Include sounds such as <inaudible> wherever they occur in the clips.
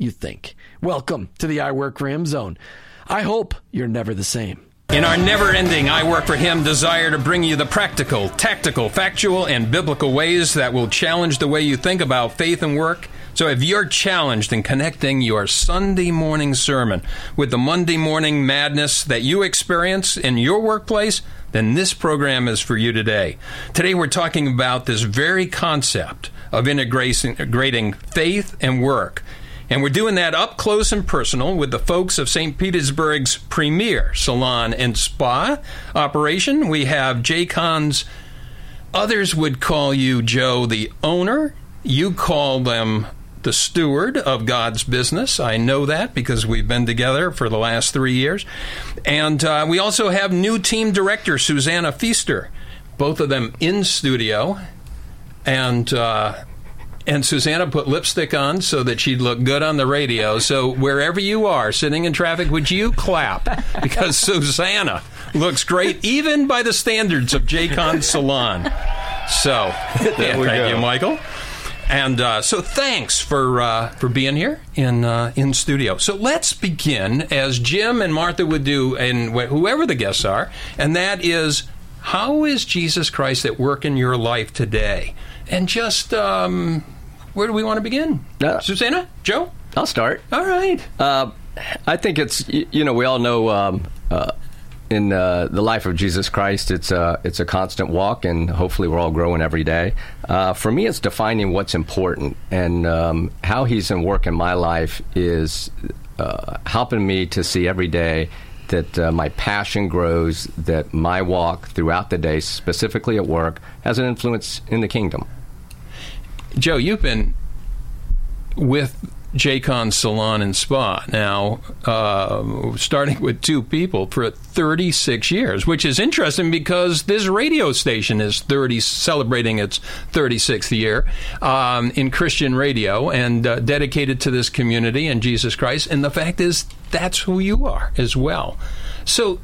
you think. Welcome to the I Work for Him zone. I hope you're never the same. In our never ending I Work for Him desire to bring you the practical, tactical, factual, and biblical ways that will challenge the way you think about faith and work. So if you're challenged in connecting your Sunday morning sermon with the Monday morning madness that you experience in your workplace, then this program is for you today. Today we're talking about this very concept of integrating faith and work. And we're doing that up close and personal with the folks of St. Petersburg's premier salon and spa operation. We have J. Conn's, others would call you, Joe, the owner. You call them the steward of God's business. I know that because we've been together for the last three years. And uh, we also have new team director, Susannah Feaster, both of them in studio. And uh, and Susannah put lipstick on so that she'd look good on the radio. So wherever you are, sitting in traffic, would you clap? Because <laughs> Susannah looks great, even by the standards of J. Conn Salon. So, <laughs> yeah, thank go. you, Michael. And uh, so, thanks for uh, for being here in uh, in studio. So let's begin as Jim and Martha would do, and wh- whoever the guests are, and that is how is Jesus Christ at work in your life today? And just um, where do we want to begin? Uh, Susannah, Joe. I'll start. All right. Uh, I think it's you know we all know um, uh, in uh, the life of Jesus Christ it's a it's a constant walk and hopefully we're all growing every day. Uh, for me, it's defining what's important and um, how He's in work in my life is uh, helping me to see every day that uh, my passion grows, that my walk throughout the day, specifically at work, has an influence in the kingdom. Joe, you've been with J. Conn Salon and Spa now, uh, starting with two people for 36 years, which is interesting because this radio station is 30, celebrating its 36th year um, in Christian radio and uh, dedicated to this community and Jesus Christ. And the fact is, that's who you are as well. So,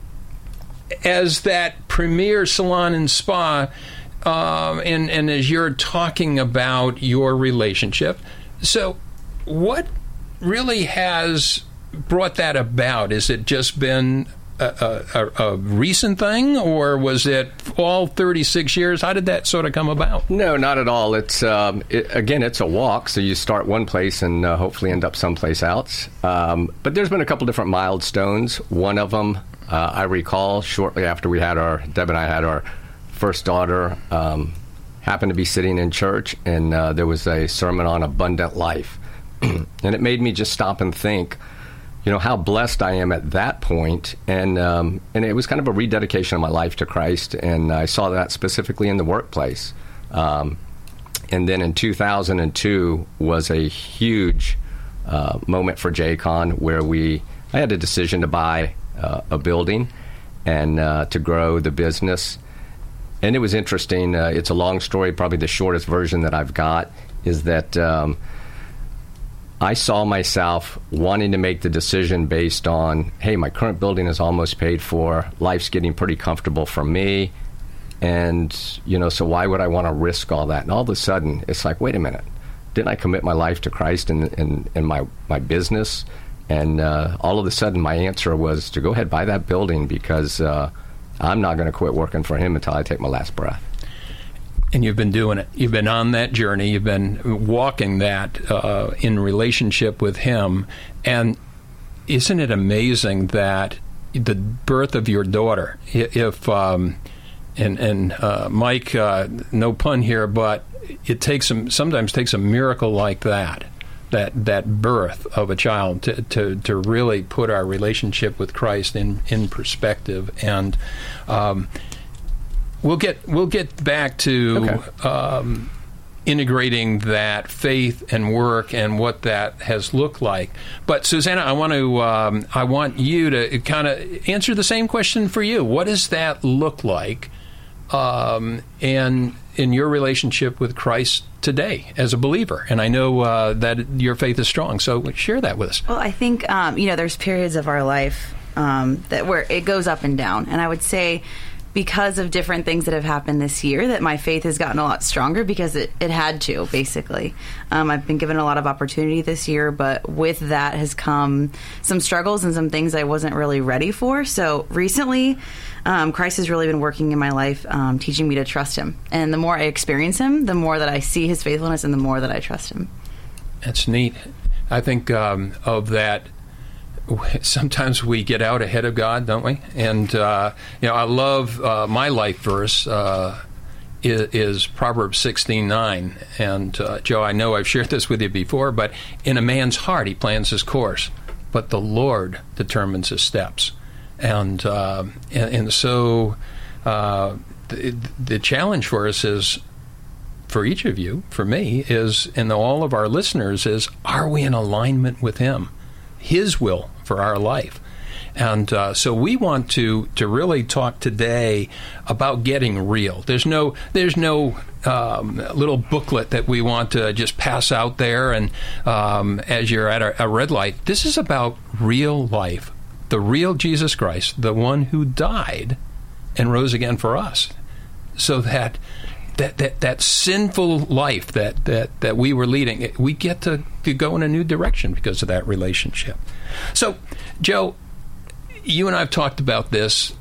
as that premier salon and spa, um, and and as you're talking about your relationship, so what really has brought that about? Is it just been a, a, a recent thing, or was it all 36 years? How did that sort of come about? No, not at all. It's um, it, again, it's a walk. So you start one place and uh, hopefully end up someplace else. Um, but there's been a couple different milestones. One of them, uh, I recall, shortly after we had our Deb and I had our first daughter. Um, happened to be sitting in church, and uh, there was a sermon on abundant life, <clears throat> and it made me just stop and think you know how blessed I am at that point, and um, and it was kind of a rededication of my life to Christ, and I saw that specifically in the workplace. Um, and then in 2002 was a huge uh, moment for J. Conn where we I had a decision to buy uh, a building and uh, to grow the business. And it was interesting. Uh, it's a long story. Probably the shortest version that I've got is that. Um, I saw myself wanting to make the decision based on, hey, my current building is almost paid for. Life's getting pretty comfortable for me. And, you know, so why would I want to risk all that? And all of a sudden, it's like, wait a minute. Didn't I commit my life to Christ and, and, and my, my business? And uh, all of a sudden, my answer was to go ahead buy that building because uh, I'm not going to quit working for Him until I take my last breath and you've been doing it. You've been on that journey. You've been walking that uh, in relationship with Him. And isn't it amazing that the birth of your daughter, if um, and and uh, Mike, uh, no pun here, but it takes some sometimes takes a miracle like that. That, that birth of a child to, to, to really put our relationship with Christ in, in perspective and um, we'll get we'll get back to Okay. um, integrating that faith and work and what that has looked like. But Susannah, I want to um, I want you to kind of answer the same question for you. What does that look like, um, and in your relationship with Christ today as a believer? And I know uh, that your faith is strong, so share that with us. Well, I think um, you know there's periods of our life um, that where it goes up and down, and I would say because of different things that have happened this year that my faith has gotten a lot stronger because it, it had to basically um, i've been given a lot of opportunity this year but with that has come some struggles and some things i wasn't really ready for so recently um, christ has really been working in my life um, teaching me to trust him and the more i experience him the more that i see his faithfulness and the more that i trust him That's neat. I think um, of that. <laughs> Sometimes we get out ahead of God, don't we? And uh, you know, I love uh, my life verse uh, is, Proverbs sixteen nine. And uh, Joe, I know I've shared this with you before, but in a man's heart he plans his course, but the Lord determines his steps. And uh, and, and so uh, the, the challenge for us is for each of you, for me, is, and all of our listeners, is are we in alignment with Him, His will for our life? And uh, so we want to to really talk today about getting real. There's no there's no um, little booklet that we want to just pass out there, and um, as you're at a, a red light, this is about real life, the real Jesus Christ, the one who died and rose again for us, so that that, that, that sinful life that, that, that we were leading, we get to, to go in a new direction because of that relationship. So, Joe, you and I have talked about this.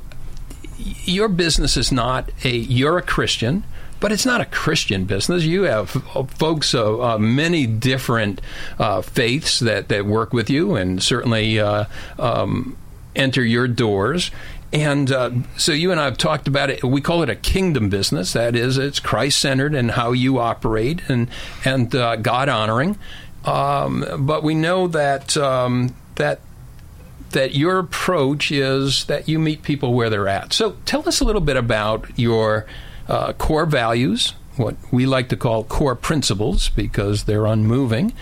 Your business is not a, you're a Christian, but it's not a Christian business. You have uh, folks of uh, many different uh, faiths that, that work with you and certainly uh, um, enter your doors. And uh, so you and I have talked about it. We call it a kingdom business. That is, it's Christ centered and how you operate and and uh, God honoring. Um, but we know that um, that that your approach is that you meet people where they're at. So tell us a little bit about your uh, core values, what we like to call core principles, because they're unmoving.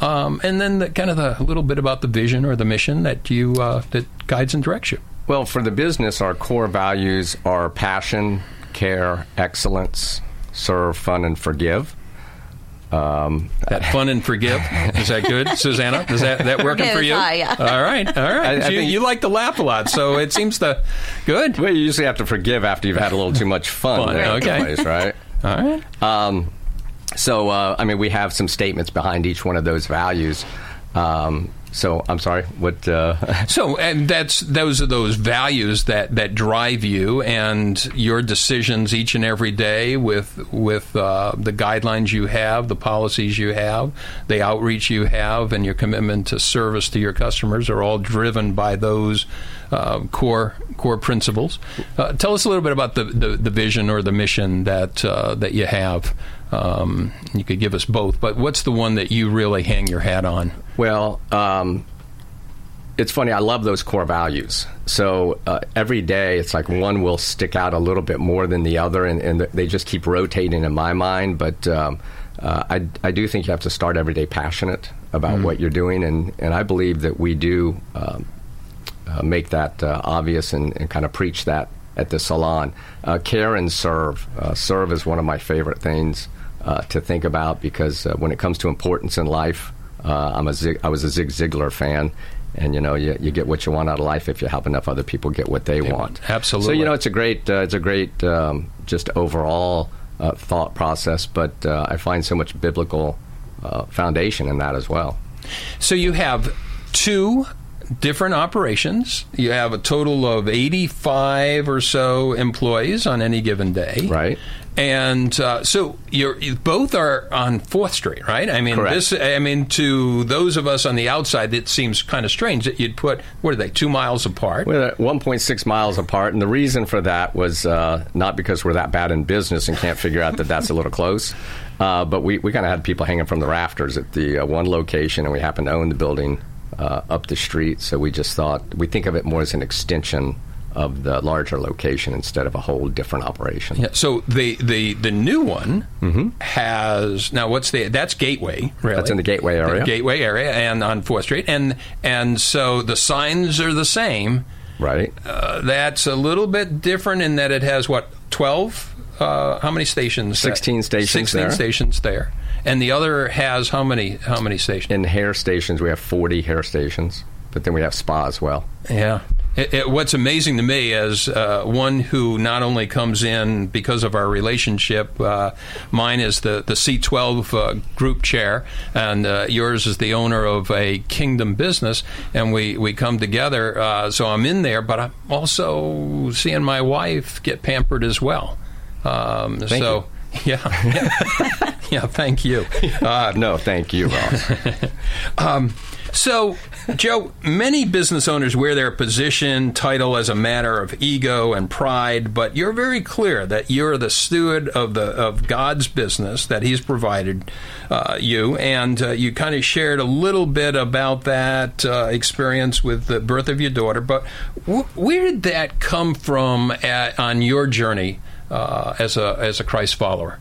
Um, and then the, kind of the, a little bit about the vision or the mission that you uh, that guides and directs you. Well, for the business, our core values are passion, care, excellence, serve, fun, and forgive. Um, That fun and forgive is that good, <laughs> Susannah? Is that that working for you? high, yeah. All right, all right. I- I you, think- you like to laugh a lot, so it seems to good. well, you usually have to forgive after you've had a little too much fun. fun there, okay, place, right. <laughs> All right. Um, so, uh, I mean, we have some statements behind each one of those values. Um, so I'm sorry. What? Uh, <laughs> So, and that's those are those values that, that drive you and your decisions each and every day with with uh, the guidelines you have, the policies you have, the outreach you have, and your commitment to service to your customers are all driven by those uh, core core principles. Uh, tell us a little bit about the, the, the vision or the mission that uh, that you have. Um, you could give us both, but what's the one that you really hang your hat on? Well, um, it's funny. I love those core values. So uh, every day, it's like one will stick out a little bit more than the other, and, and they just keep rotating in my mind. But um, uh, I, I do think you have to start every day passionate about what you're doing, and, and I believe that we do um, uh, make that uh, obvious and, and kind of preach that at the salon. Uh, care and serve. Uh, serve is one of my favorite things uh, to think about because uh, when it comes to importance in life, uh, I'm a Zig, I was a Zig Ziglar fan. And you know you, you get what you want out of life if you help enough other people get what they want. absolutely. So you know it's a great uh, it's a great um, just overall uh, thought process, but uh, I find so much biblical uh, foundation in that as well. So you have two different operations. You have a total of 85 or so employees on any given day. Right. And uh, so you're you both are on Fourth Street, right? I mean, Correct. this. I mean, to those of us on the outside, it seems kind of strange that you'd put what are they, two miles apart? We're 1.6 miles apart, and the reason for that was uh, not because we're that bad in business and can't figure out that that's a little close, uh, but we, we kind of had people hanging from the rafters at the uh, one location, and we happen to own the building uh, up the street, so we just thought we think of it more as an extension of the larger location instead of a whole different operation. Yeah, so the the the new one has now what's the that's Gateway. Really, Mm-hmm. That's in the Gateway area. The Gateway area, and on Fourth Street, and and so the signs are the same. Right? Uh, that's a little bit different in that it has what twelve. Uh, how many stations? 16 stations Sixteen there. stations there, and the other has how many? How many stations? In hair stations, we have 40 hair stations, but then we have spa as well. Yeah. It, it, what's amazing to me as uh, one who not only comes in because of our relationship, uh, mine is the, the C12 uh, group chair, and uh, yours is the owner of a kingdom business, and we, we come together. Uh, so I'm in there, but I'm also seeing my wife get pampered as well. Um, Thank so, <laughs> yeah. Yeah. <laughs> yeah, thank you. Uh, No, thank you, Ross. <laughs> um, so, <laughs> Joe, many business owners wear their position title as a matter of ego and pride, but you're very clear that you're the steward of the of God's business that He's provided uh, you, and uh, you kind of shared a little bit about that uh, experience with the birth of your daughter. But wh- where did that come from at, on your journey uh, as a as a Christ follower?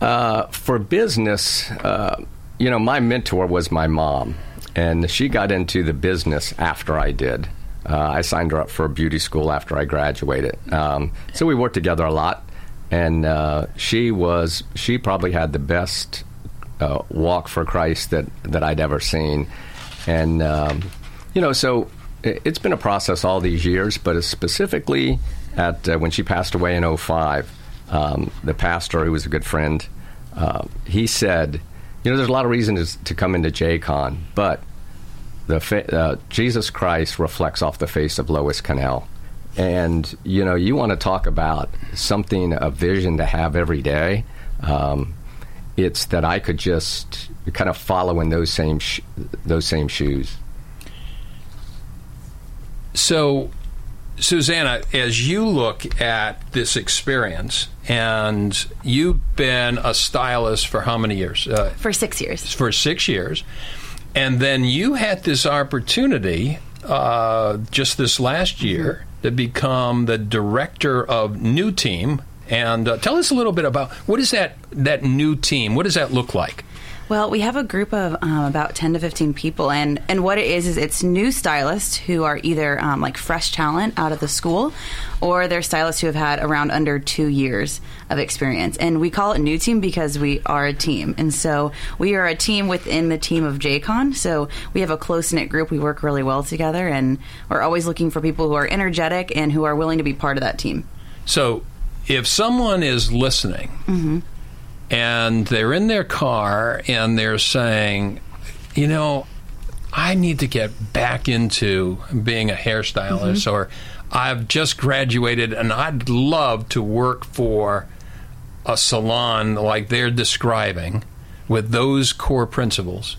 Uh, for business, uh, you know, my mentor was my mom, and she got into the business after I did. Uh, I signed her up for a beauty school after I graduated. Um, so we worked together a lot, and uh, she was she probably had the best uh, walk for Christ that that I'd ever seen, and um, you know, so it- it's been a process all these years, but specifically at uh, when she passed away in 05, um, the pastor, who was a good friend, uh, he said, you know, there's a lot of reasons to come into J. Conn, but the fa- uh, Jesus Christ reflects off the face of Lois Connell. And, you know, you want to talk about something, a vision to have every day. Um, it's that I could just kind of follow in those same sh- those same shoes. So, Susannah, as you look at this experience, and you've been a stylist for how many years? Uh, for six years. for six years, and then you had this opportunity uh, just this last year to become the director of New Team. And uh, tell us a little bit about what is that that new team? What does that look like? Well, we have a group of um, about 10 to 15 people, and, and what it is is it's new stylists who are either um, like fresh talent out of the school or they're stylists who have had around under two years of experience. And we call it New Team because we are a team. And so we are a team within the team of J. Conn. So we have a close knit group. We work really well together, and we're always looking for people who are energetic and who are willing to be part of that team. So, if someone is listening and they're in their car and they're saying, you know, I need to get back into being a hairstylist, Mm-hmm. or I've just graduated and I'd love to work for a salon like they're describing with those core principles,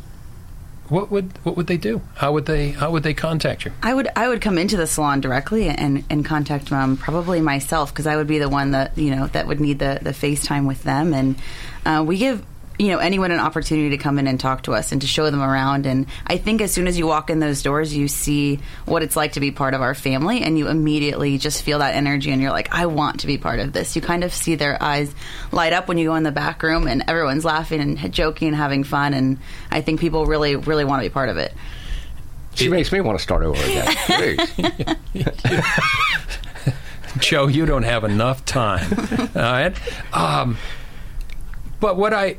what would what would they do? How would they how would they contact you? I would I would come into the salon directly and, and contact them probably myself because I would be the one that you know that would need the the FaceTime with them and uh, we give you know anyone an opportunity to come in and talk to us and to show them around and I think as soon as you walk in those doors you see what it's like to be part of our family and you immediately just feel that energy and you're like I want to be part of this you kind of see their eyes light up when you go in the back room and everyone's laughing and joking and having fun and I think people really really want to be part of it She makes me want to start over again. <laughs> <laughs> Joe, you don't have enough time. <laughs> All right. Um, but what I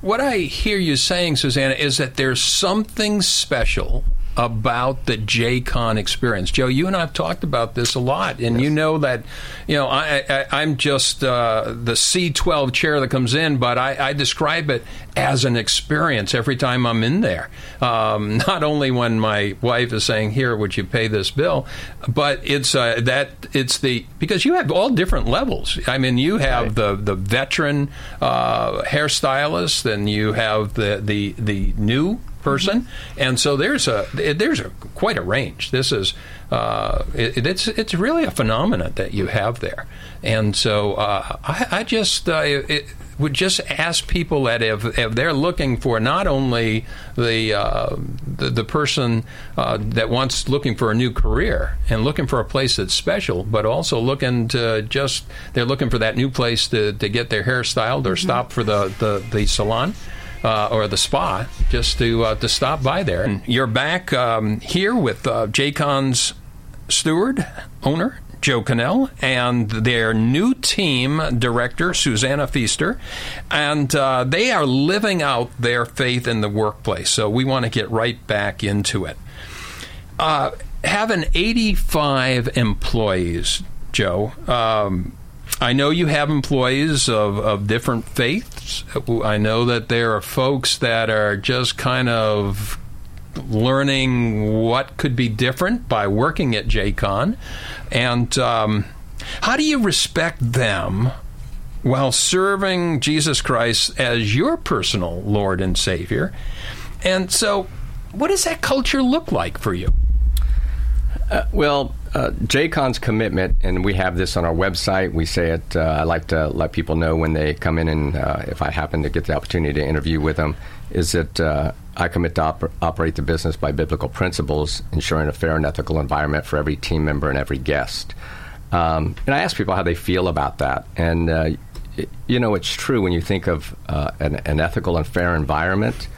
what I hear you saying, Susannah, is that there's something special about the J. Conn experience. Joe, you and I have talked about this a lot, and you know that, you know, I, I, I'm just uh, the C12 chair that comes in, but I, I describe it as an experience every time I'm in there. Um, <laughs> not only when my wife is saying, "Here, would you pay this bill," but it's uh, that it's the because you have all different levels. I mean, you have Right. the the veteran uh, hairstylist, and you have the the the new person, and so there's a there's a quite a range. This is uh, it, it's it's really a phenomenon that you have there, and so uh, I, I just uh, it, would just ask people that if, if they're looking for not only the uh, the, the person uh, that wants looking for a new career and looking for a place that's special, but also looking to just they're looking for that new place to, to get their hair styled or stop for the, the, the salon. Uh, or the spa, just to uh, to stop by there. And you're back um, here with uh, J. Conn's steward, owner, Joe Connell, and their new team director, Susannah Feaster. And uh, they are living out their faith in the workplace. So we want to get right back into it. Uh, having 85 employees, Joe, um, I know you have employees of, of different I know that there are folks that are just kind of learning what could be different by working at J. Conn. And um, how do you respect them while serving Jesus Christ as your personal Lord and Savior? And so, what does that culture look like for you? Well, uh, J. Conn's commitment, and we have this on our website. We say it. Uh, I like to let people know when they come in, and uh, if I happen to get the opportunity to interview with them, is that uh, I commit to oper- operate the business by biblical principles, ensuring a fair and ethical environment for every team member and every guest. Um, and I ask people how they feel about that, and uh, y- you know, it's true when you think of uh, an, an ethical and fair environment.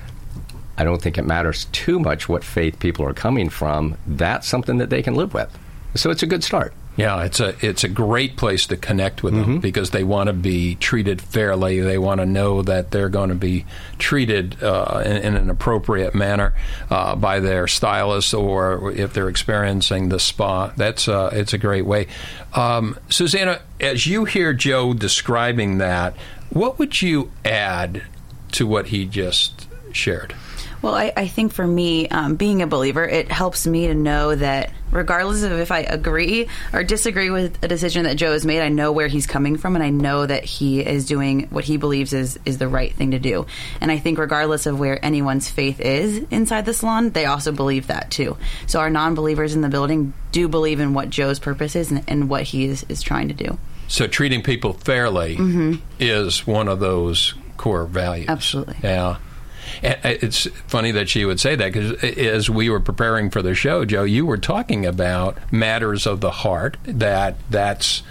I don't think it matters too much what faith people are coming from. That's something that they can live with. So it's a good start. Yeah, it's a it's a great place to connect with them because they want to be treated fairly. They want to know that they're going to be treated uh, in, in an appropriate manner uh, by their stylist, or if they're experiencing the spa. That's uh, it's a great way. Um, Susannah, as you hear Joe describing that, what would you add to what he just shared? Well, I, I think for me, um, being a believer, it helps me to know that regardless of if I agree or disagree with a decision that Joe has made, I know where he's coming from, and I know that he is doing what he believes is is the right thing to do. And I think regardless of where anyone's faith is inside the salon, they also believe that too. So our non-believers in the building do believe in what Joe's purpose is and, and what he is, is trying to do. So treating people fairly is one of those core values. Absolutely. Yeah. Uh, It's funny that she would say that because as we were preparing for the show, Joe, you were talking about matters of the heart. That that's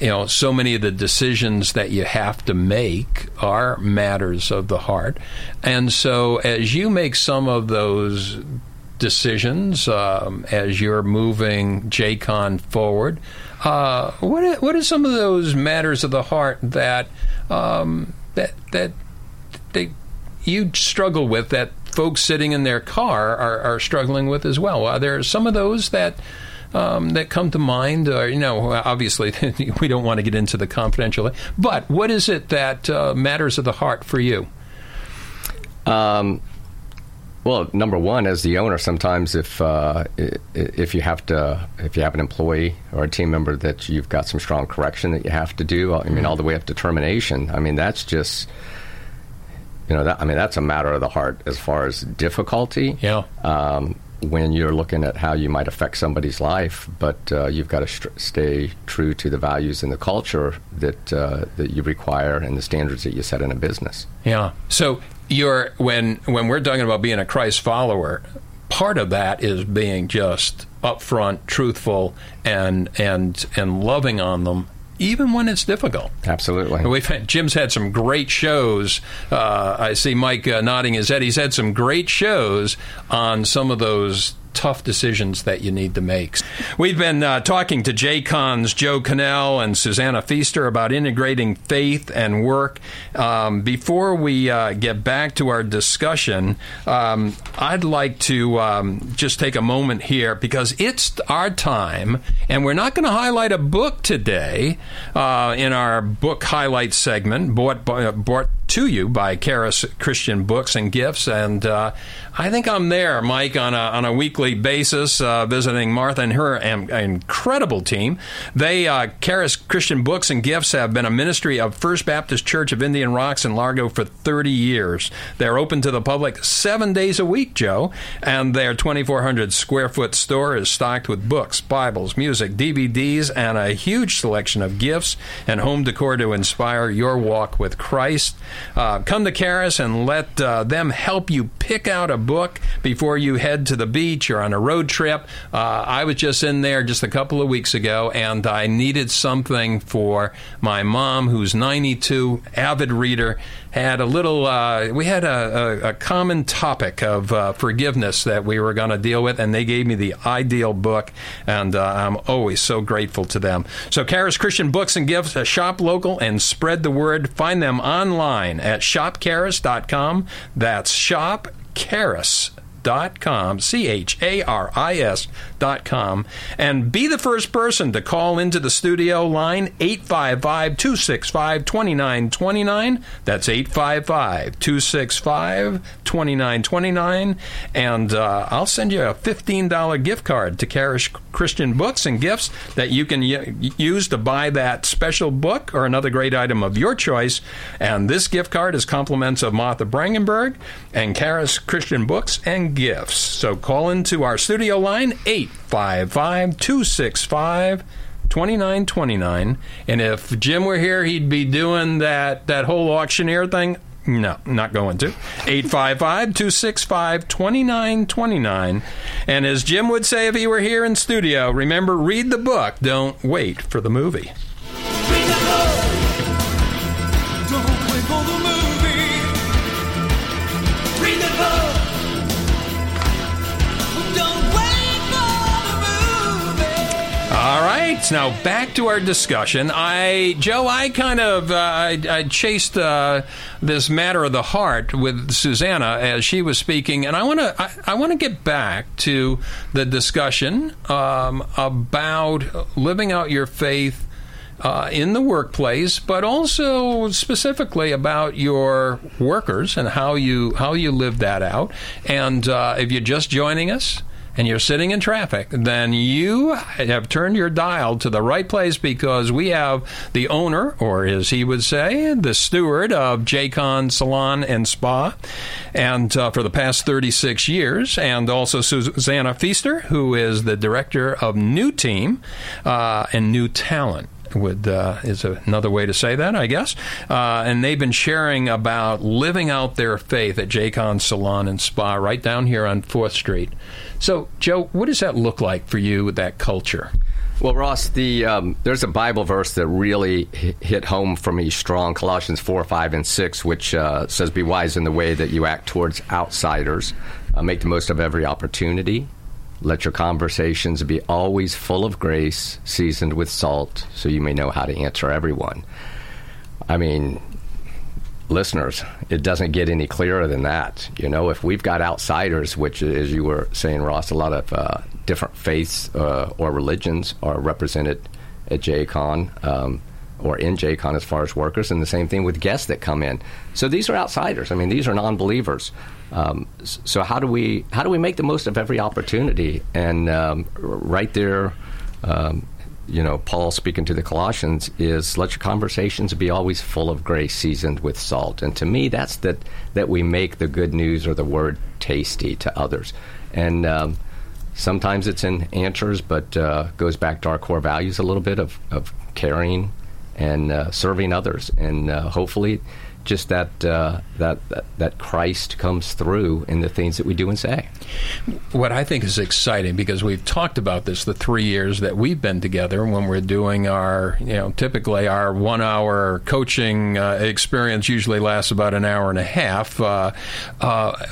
you know so many of the decisions that you have to make are matters of the heart, and so as you make some of those decisions um, as you're moving J. Conn forward. Uh, what are, what are some of those matters of the heart that um, that that they you struggle with that folks sitting in their car are, are struggling with as well? Are there some of those that um, that come to mind? Or, you know, obviously <laughs> we don't want to get into the confidential, but what is it that uh, matters of the heart for you? Um, Well, number one, as the owner, sometimes if uh, if you have to, if you have an employee or a team member that you've got some strong correction that you have to do, I mean, all the way up to termination. I mean, that's just, you know, that, I mean, that's a matter of the heart as far as difficulty. Yeah. Um, when you're looking at how you might affect somebody's life, but uh, you've got to str stay true to the values and the culture that uh, that you require and the standards that you set in a business. Yeah. So you're when when we're talking about being a Christ follower, part of that is being just upfront, truthful, and and and loving on them, even when it's difficult. Absolutely. We've had, Jim's had some great shows. Uh, I see Mike uh, nodding his head. He's had some great shows on some of those tough decisions that you need to make. We've been uh, talking to J. Conn's Joe Connell and Susannah Feaster about integrating faith and work. Um, before we uh, get back to our discussion, um, I'd like to um, just take a moment here because it's our time, and we're not going to highlight a book today uh, in our book highlight segment bought, by, bought to you by Charis Christian Books and Gifts, and uh, I think I'm there, Mike, on a on a weekly basis, uh, visiting Martha and her am- incredible team. They uh, Charis Christian Books and Gifts have been a ministry of First Baptist Church of Indian Rocks in Largo for 30 years. They're open to the public seven days a week, Joe, and their 2,400 square foot store is stocked with books, Bibles, music, DVDs, and a huge selection of gifts and home decor to inspire your walk with Christ. Uh, come to Charis and let uh, them help you pick out a book before you head to the beach or on a road trip. Uh, I was just in there just a couple of weeks ago, and I needed something for my mom, who's 92, avid reader. Had a little, uh, we had a, a, a common topic of uh, forgiveness that we were going to deal with, and they gave me the ideal book, and uh, I'm always so grateful to them. So, Charis Christian Books and Gifts, uh, shop local and spread the word. Find them online at shopcharis.com. That's shop Charis dot com c h a r i s dot com and be the first person to call into the studio line 855-265-2929 that's 855-265-2929 and uh, I'll send you a $15 gift card to Charis Christian Books and Gifts that you can y- use to buy that special book or another great item of your choice. And this gift card is compliments of Martha Brangenberg and Charis Christian Books and Gifts. So call into our studio line 855 265 2929. And if Jim were here, he'd be doing that, that whole auctioneer thing. No, not going to. 855 265 2929. And as Jim would say if he were here in studio, remember, read the book, don't wait for the movie. All right, now back to our discussion. I, Joe, I kind of uh, I, I chased uh, this matter of the heart with Susannah as she was speaking, and I want to I, I want to get back to the discussion um, about living out your faith. Uh, in the workplace, but also specifically about your workers and how you how you live that out. And uh, if you're just joining us, and you're sitting in traffic, then you have turned your dial to the right place because we have the owner, or as he would say, the steward of J. Conn Salon and Spa, and uh, for the past 36 years, and also Susannah Feaster, who is the director of New Team uh, and New Talent would uh, is another way to say that, I guess. Uh, and they've been sharing about living out their faith at J. Conn Salon and Spa right down here on Fourth Street. So, Joe, what does that look like for you with that culture? Well, Ross, the um, there's a Bible verse that really hit home for me strong. Colossians four, five, and six, which uh, says, "Be wise in the way that you act towards outsiders. Uh, make the most of every opportunity. Let your conversations be always full of grace, seasoned with salt, so you may know how to answer everyone." I mean, listeners, it doesn't get any clearer than that. You know, if we've got outsiders, which, as you were saying, Ross, a lot of uh, different faiths uh, or religions are represented at J. Conn, um, or in J. Conn as far as workers, and the same thing with guests that come in. So these are outsiders. I mean, these are non-believers. Um, so how do we how do we make the most of every opportunity? And um, right there. Um, you know, Paul speaking to the Colossians is let your conversations be always full of grace, seasoned with salt. And to me, that's that that we make the good news or the word tasty to others. And um, sometimes it's in answers, but uh, goes back to our core values a little bit of, of caring and uh, serving others, and uh, hopefully, just that, uh, that that that Christ comes through in the things that we do and say. what I think is exciting because we've talked about this the three years that we've been together when we're doing our, you know, typically our one hour coaching uh, experience usually lasts about an hour and a half. Uh, uh,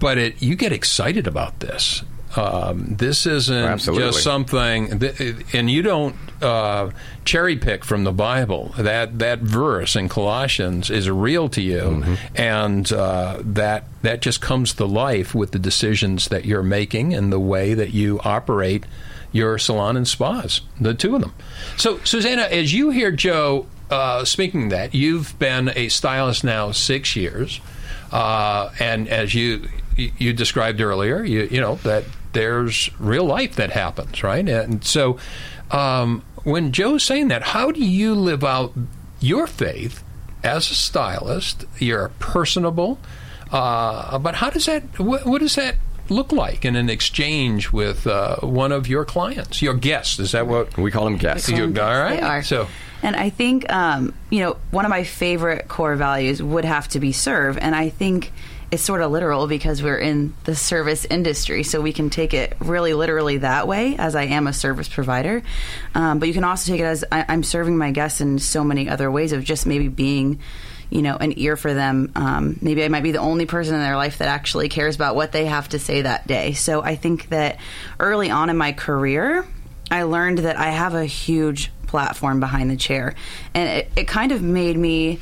but it, you get excited about this. Um, this isn't Absolutely. just something, th- and you don't uh, cherry pick from the Bible. That that verse in Colossians is real to you, and uh, that that just comes to life with the decisions that you're making and the way that you operate your salon and spas, the two of them. So, Susannah, as you hear Joe uh, speaking that, you've been a stylist now six years, uh, and as you you described earlier, you you know that there's real life that happens, right? And so, um, when Joe's saying that, how do you live out your faith as a stylist? You're personable, uh, but how does that? What, what does that look like in an exchange with uh, one of your clients, your guests? Is that what We call them guests. you? All right. They are. So. And I think, um, you know, one of my favorite core values would have to be serve. And I think it's sort of literal because we're in the service industry. So we can take it really literally that way, as I am a service provider. Um, but you can also take it as I, I'm serving my guests in so many other ways of just maybe being you know, an ear for them. Um, maybe I might be the only person in their life that actually cares about what they have to say that day. So I think that early on in my career, I learned that I have a huge platform behind the chair. And it, it kind of made me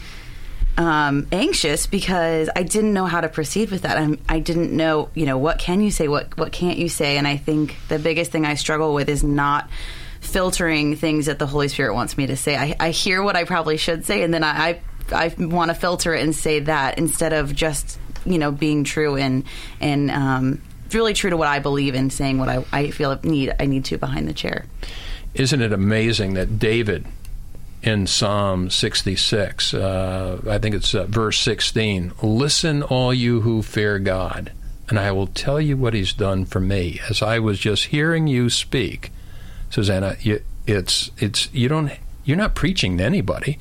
um, anxious because I didn't know how to proceed with that. I'm, I didn't know, you know, what can you say, what what can't you say, and I think the biggest thing I struggle with is not filtering things that the Holy Spirit wants me to say. I, I hear what I probably should say, and then I I, I want to filter it and say that instead of just you know being true and and um, really true to what I believe in, saying what I, I feel need I need to behind the chair. Isn't it amazing that David in Psalm 66, uh, I think it's uh, verse 16, listen, all you who fear God, and I will tell you what he's done for me. As I was just hearing you speak, Susannah, you, it's, it's, you don't, you're not preaching to anybody.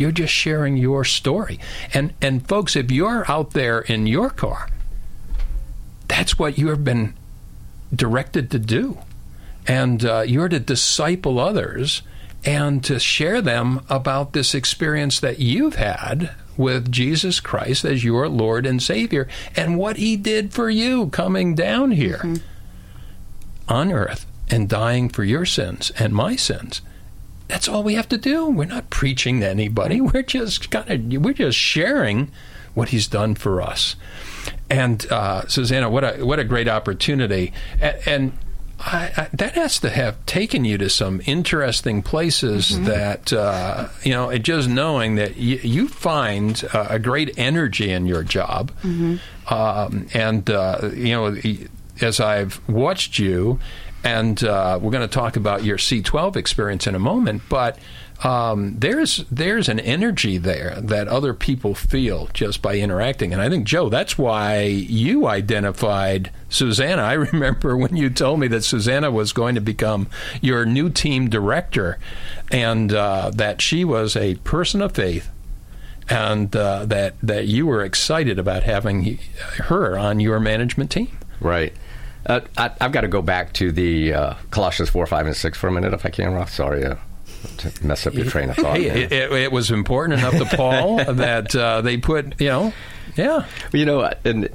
You're just sharing your story. And, and folks, if you're out there in your car, that's what you have been directed to do. And uh, you're to disciple others and to share them about this experience that you've had with Jesus Christ as your Lord and Savior and what He did for you coming down here on earth and dying for your sins and my sins. That's all we have to do. We're not preaching to anybody. We're just kind of we're just sharing what He's done for us. And uh, Susannah, what a what a great opportunity! And, and I, I, that has to have taken you to some interesting places that uh, you know. It just knowing that you, you find uh, a great energy in your job, um, and uh, you know, as I've watched you, and uh, we're going to talk about your C12 experience in a moment, but um, there's there's an energy there that other people feel just by interacting, and I think Joe, that's why you identified Susannah. I <laughs> remember when you told me that Susannah was going to become your new team director, and uh, that she was a person of faith, and uh, that that you were excited about having her on your management team. Right. Uh, I, I've got to go back to the uh, Colossians 4, 5, and 6 for a minute, if I can, Ross. Sorry uh, to mess up your train of thought. It, it, it was important enough to Paul <laughs> that uh, they put, you know, yeah. you know, and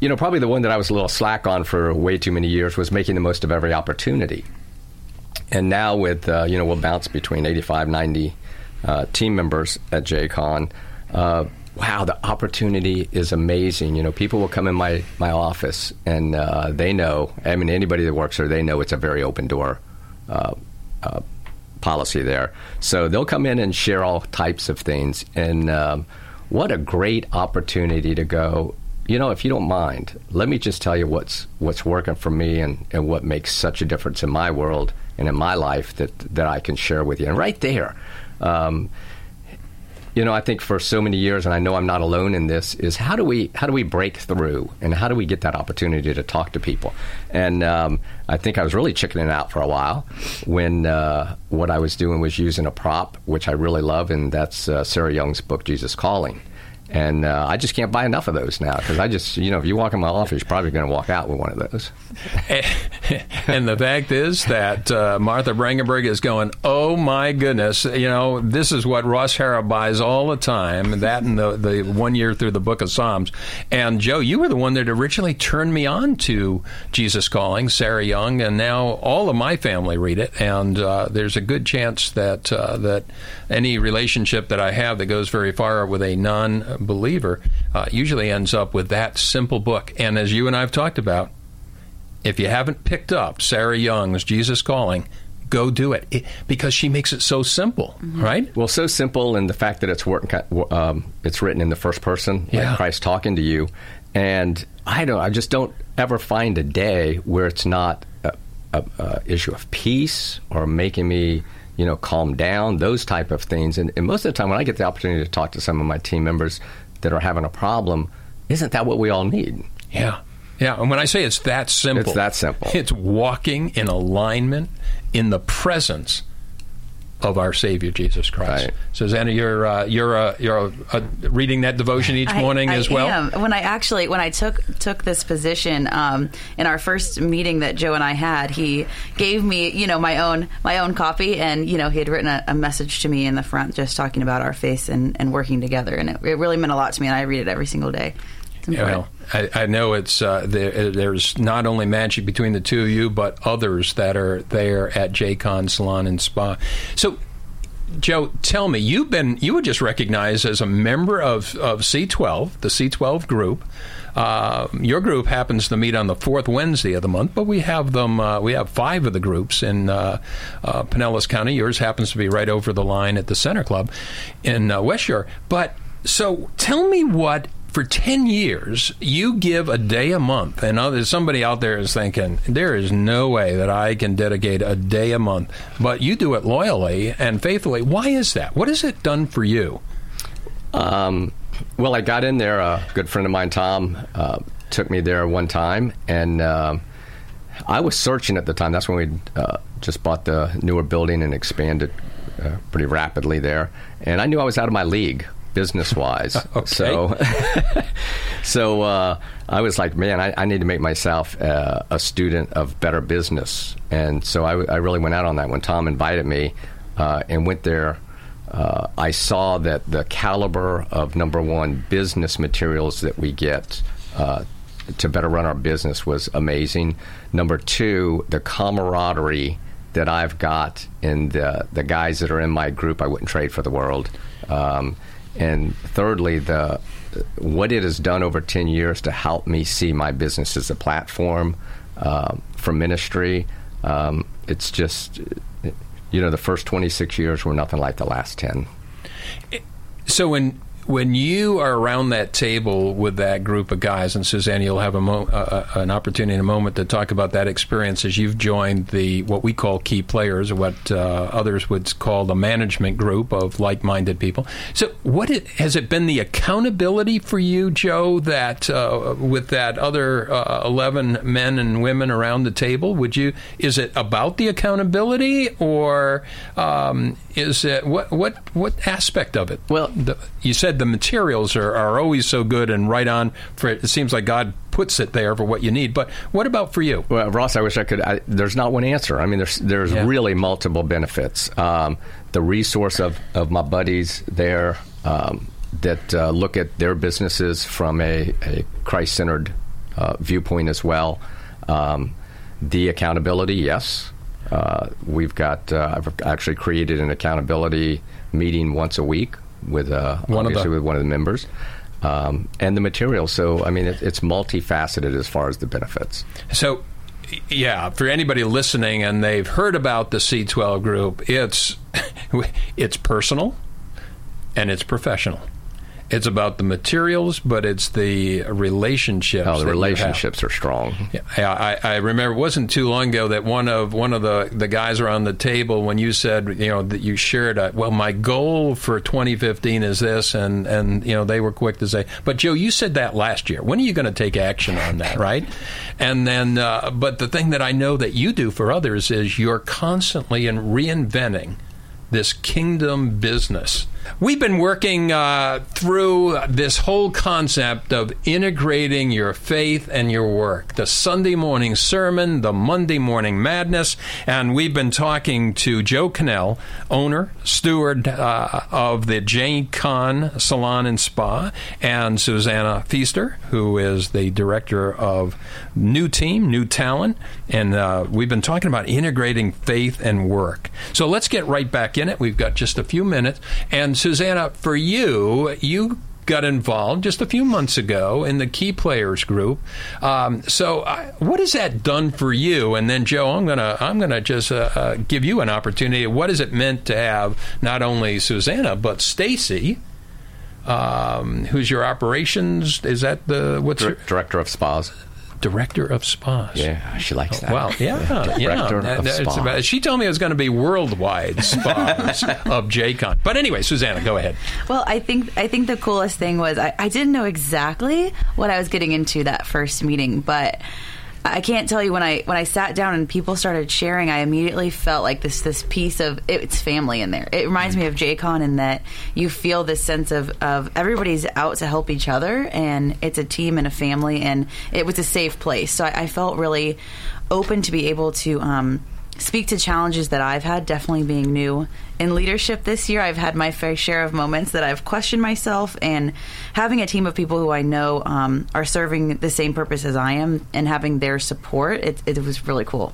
you know, probably the one that I was a little slack on for way too many years was making the most of every opportunity. And now with uh, you know, we'll bounce between 85, 90 uh, team members at J. Conn. Uh, wow, the opportunity is amazing. You know, people will come in my my office and uh, they know. I mean, anybody that works there, they know it's a very open door. Policy there. So they'll come in and share all types of things. And um, what a great opportunity to go. You know, if you don't mind, let me just tell you what's what's working for me and, and what makes such a difference in my world and in my life that that I can share with you. And right there, um, you know, I think for so many years, and I know I'm not alone in this, is how do we how do we break through, and how do we get that opportunity to talk to people? And um, I think I was really chickening out for a while when uh, what I was doing was using a prop, which I really love, and that's uh, Sarah Young's book, Jesus Calling. And uh, I just can't buy enough of those now because I just, you know, if you walk in my office, you're probably going to walk out with one of those. <laughs> and the fact is that uh, Martha Brangenberg is going, oh my goodness, you know, this is what Ross Harrop buys all the time, that and the, the one year through the book of Psalms. And Joe, you were the one that originally turned me on to Jesus Calling, Sarah Young, and now all of my family read it. And uh, there's a good chance that, uh, that any relationship that I have that goes very far with a non believer uh, usually ends up with that simple book. And as you and I have talked about, if you haven't picked up Sarah Young's Jesus Calling, go do it, it because she makes it so simple, right? Well, so simple, and the fact that it's work, um, it's written in the first person, Yeah. like Christ talking to you, and I don't, I just don't ever find a day where it's not a, a, a issue of peace or making me, you know, calm down, those type of things. And, and most of the time, when I get the opportunity to talk to some of my team members that are having a problem, isn't that what we all need? Yeah. Yeah, and when I say it's that simple, It's that simple. It's walking in alignment in the presence of our Savior Jesus Christ. Right. Susannah, you're uh, you're uh, you're uh, reading that devotion each I- morning I as well. am. When I actually when I took took this position um, in our first meeting that Joe and I had, he gave me you know my own my own copy, and you know he had written a, a message to me in the front just talking about our faith and, and working together, and it, it really meant a lot to me, and I read it every single day. Yeah, important. well, I, I know it's uh, there, there's not only magic between the two of you, but others that are there at J. Conn Salon and Spa. So, Joe, tell me, you've been you were just recognized as a member of, of C12, the C12 group. Uh, your group happens to meet on the fourth Wednesday of the month, but we have them. Uh, we have five of the groups in uh, uh, Pinellas County. Yours happens to be right over the line at the Center Club in uh, West Shore. But so, tell me what for 10 years, you give a day a month. And uh, there's somebody out there is thinking, there is no way that I can dedicate a day a month. But you do it loyally and faithfully. Why is that? What has it done for you? Um, well, I got in there. A good friend of mine, Tom, uh, took me there one time, and um I was searching at the time. That's when we uh, just bought the newer building and expanded uh, pretty rapidly there, and I knew I was out of my league business wise. <laughs> Okay. So, <laughs> so uh, I was like, man, I, I need to make myself uh, a student of better business, and so I, I really went out on that when Tom invited me uh, and went there uh, I saw that the caliber of number one business materials that we get uh, to better run our business was amazing. Number two, the camaraderie that I've got in the the guys that are in my group, I wouldn't trade for the world. Um, and thirdly, the what it has done over ten years to help me see my business as a platform uh, for ministry. Um, it's just you know, the first 26 years were nothing like the last 10. So when when you are around that table with that group of guys, and Suzanne, you'll have a mo- uh, an opportunity in a moment to talk about that experience as you've joined the what we call key players, or what uh, others would call the management group of like-minded people. So, what it, has it been the accountability for you, Joe, that uh, with that other uh, eleven men and women around the table? Would you is it about the accountability, or um, is it what what what aspect of it? Well- the, you said the materials are, are always so good and right on for it. It seems like God puts it there for what you need. But what about for you? Well, Ross, I wish I could. I, there's not one answer. I mean, there's there's Yeah. really multiple benefits. Um, the resource of, of my buddies there um, that uh, look at their businesses from a, a Christ centered uh, viewpoint as well. Um, the accountability, yes. Uh, we've got. Uh, I've actually created an accountability meeting once a week with uh, One of the- obviously with one of the members. Um, and the material. So, I mean, it, it's multifaceted as far as the benefits. So, yeah, for anybody listening and they've heard about the C12 group, it's <laughs> it's personal and it's professional. It's about the materials, but it's the relationships. Oh, the that you have. relationships are strong. Yeah, I, I remember it wasn't too long ago that one of one of the, the guys around the table when you said you know that you shared uh well my goal for 2015 is this and and you know they were quick to say but Joe you said that last year when are you going to take action on that right and then uh, but the thing that I know that you do for others is you're constantly in reinventing this kingdom business. We've been working uh, through this whole concept of integrating your faith and your work. The Sunday morning sermon, the Monday morning madness, and we've been talking to Joe Connell, owner, steward uh, of the J. Conn Salon and Spa, and Susannah Feaster, who is the director of New Team, New Talent, and uh, we've been talking about integrating faith and work. So let's get right back in it. We've got just a few minutes. And Susannah, for you, you got involved just a few months ago in the key players group. Um, so, uh, what has that done for you? And then, Joe, I'm gonna I'm gonna just uh, uh, give you an opportunity. What has it meant to have not only Susannah but Stacy? Um, who's your operations? Is that the what's Dir- your director of spas. Director of spas? Yeah, she likes that. Wow, yeah, <laughs> yeah. Director That- of that's spa. about- she told me it was going to be worldwide <laughs> spas of J. Conn. But anyway, Susannah, go ahead. Well, I think I think the coolest thing was I, I didn't know exactly what I was getting into that first meeting, but I can't tell you when I when I sat down and people started sharing, I immediately felt like this this piece of it's family in there. It reminds me of J. Conn in that you feel this sense of of everybody's out to help each other, and it's a team and a family, and it was a safe place. So I, I felt really open to be able to. Um, speak to challenges that I've had, definitely being new in leadership this year. I've had my fair share of moments that I've questioned myself, and having a team of people who I know um, are serving the same purpose as I am and having their support, it, it was really cool.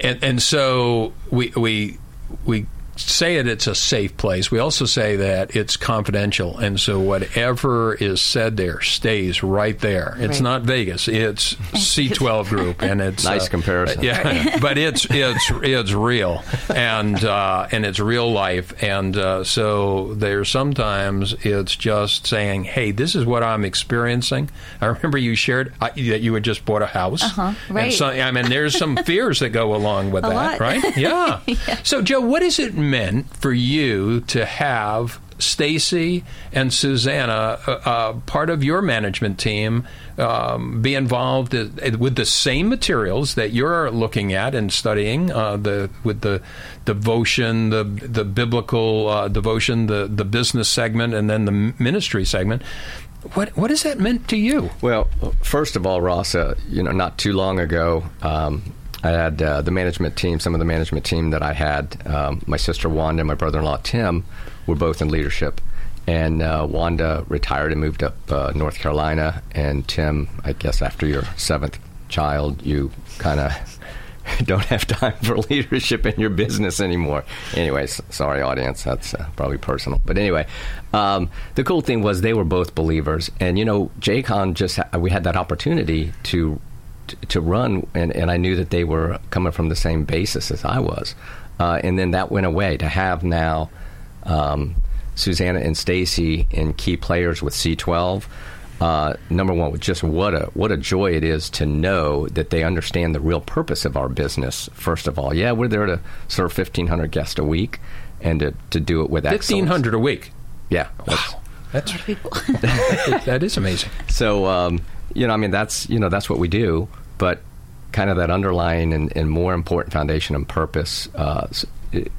And, and so we we we say it it's a safe place. We also say that it's confidential, and so whatever is said there stays right there. It's Right. not Vegas. It's C12 <laughs> Group, and it's Nice comparison. Yeah, <laughs> but it's it's it's real, and uh, and it's real life, and uh, so there's sometimes it's just saying, "Hey, this is what I'm experiencing." I remember you shared uh, that you had just bought a house, Uh-huh, And right. so, I mean, there's some fears that go along with <laughs> A that, lot. right? Yeah. So, Joe, what has it meant for you to have Stacy and Susannah, uh, uh, part of your management team, um, be involved with the same materials that you're looking at and studying, uh, the with the devotion, the the biblical uh, devotion, the the business segment, and then the ministry segment. What what has that meant to you? Well, first of all, Ross, uh, you know, not too long ago, um, I had uh, the management team, some of the management team that I had, um, my sister Wanda and my brother-in-law Tim, were both in leadership. And uh, Wanda retired and moved up uh, North Carolina. And Tim, I guess after your seventh child, you kind of <laughs> don't have time for <laughs> leadership in your business anymore. Anyways, sorry, audience, that's uh, probably personal. But anyway, um, the cool thing was they were both believers, and you know, J. Conn just ha- we had that opportunity to to, to run, and, and I knew that they were coming from the same basis as I was, uh, and then that went away. To have now. Um, Susannah and Stacy and key players with C12. Uh, number one, just what a what a joy it is to know that they understand the real purpose of our business. First of all, yeah, we're there to serve fifteen hundred guests a week and to, to do it with fifteen hundred a week. Yeah, that's- That's People. <laughs> that is amazing. So um, you know, I mean, that's you know that's what we do, but kind of that underlying and, and more important foundation and purpose uh,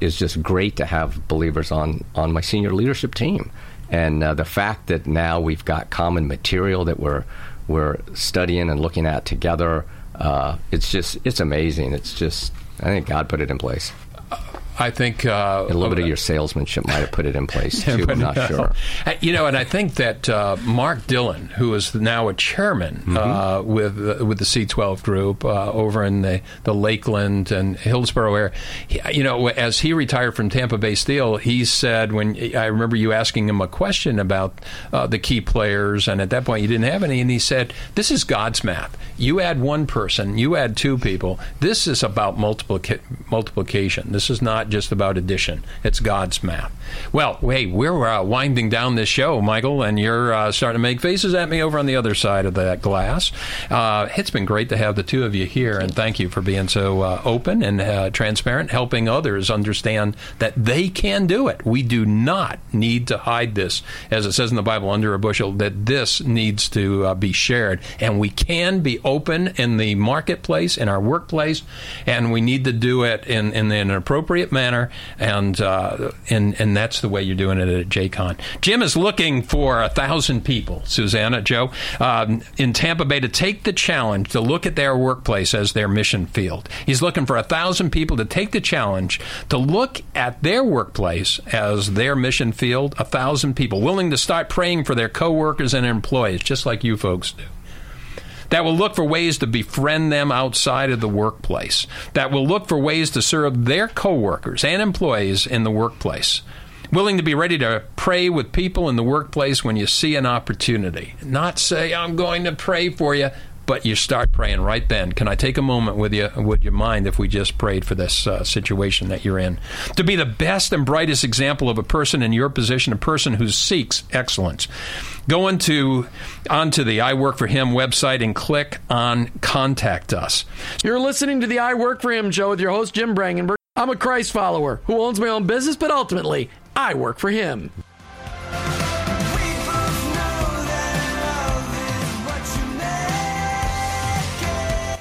is just great to have believers on on my senior leadership team, and uh, the fact that now we've got common material that we're we're studying and looking at together, uh, it's just it's amazing. It's just I think God put it in place. I think uh, A little bit of your salesmanship might have put it in place <laughs> too. I'm not no. sure. Uh, You know, and I think that uh, Mark Dillon, who is now a chairman Mm-hmm. uh, with uh, with the C12 group uh, over in the, the Lakeland and Hillsborough area, he, you know, as he retired from Tampa Bay Steel, he said when I remember you asking him a question about uh, the key players, and at that point you didn't have any, and he said, "This is God's math. You add one person, you add two people. This is about multiplica- multiplication. This is not just about addition. It's God's math." Well, hey, we're uh, winding down this show, Michael, and you're uh, starting to make faces at me over on the other side of that glass. Uh, it's been great to have the two of you here, and thank you for being so uh, open and uh, transparent, helping others understand that they can do it. We do not need to hide this, as it says in the Bible, under a bushel, that this needs to uh, be shared, and we can be open in the marketplace, in our workplace, and we need to do it in, in an appropriate manner, and, uh, and, and that's the way you're doing it at J. Conn. Jim is looking for a thousand people, Susannah, Joe, um, in Tampa Bay to take the challenge to look at their workplace as their mission field. He's looking for a thousand people to take the challenge to look at their workplace as their mission field. A thousand people willing to start praying for their coworkers and employees, just like you folks do that will look for ways to befriend them outside of the workplace, that will look for ways to serve their coworkers and employees in the workplace. Willing to be ready to pray with people in the workplace when you see an opportunity. Not say, I'm going to pray for you, but you start praying right then. Can I take a moment with you? Would you mind if we just prayed for this uh, situation that you're in? To be the best and brightest example of a person in your position, a person who seeks excellence. Go into onto the I Work for Him website and click on Contact Us. You're listening to the I Work for Him show with your host, Jim Brangenberg. I'm a Christ follower who owns my own business, but ultimately, I work for him.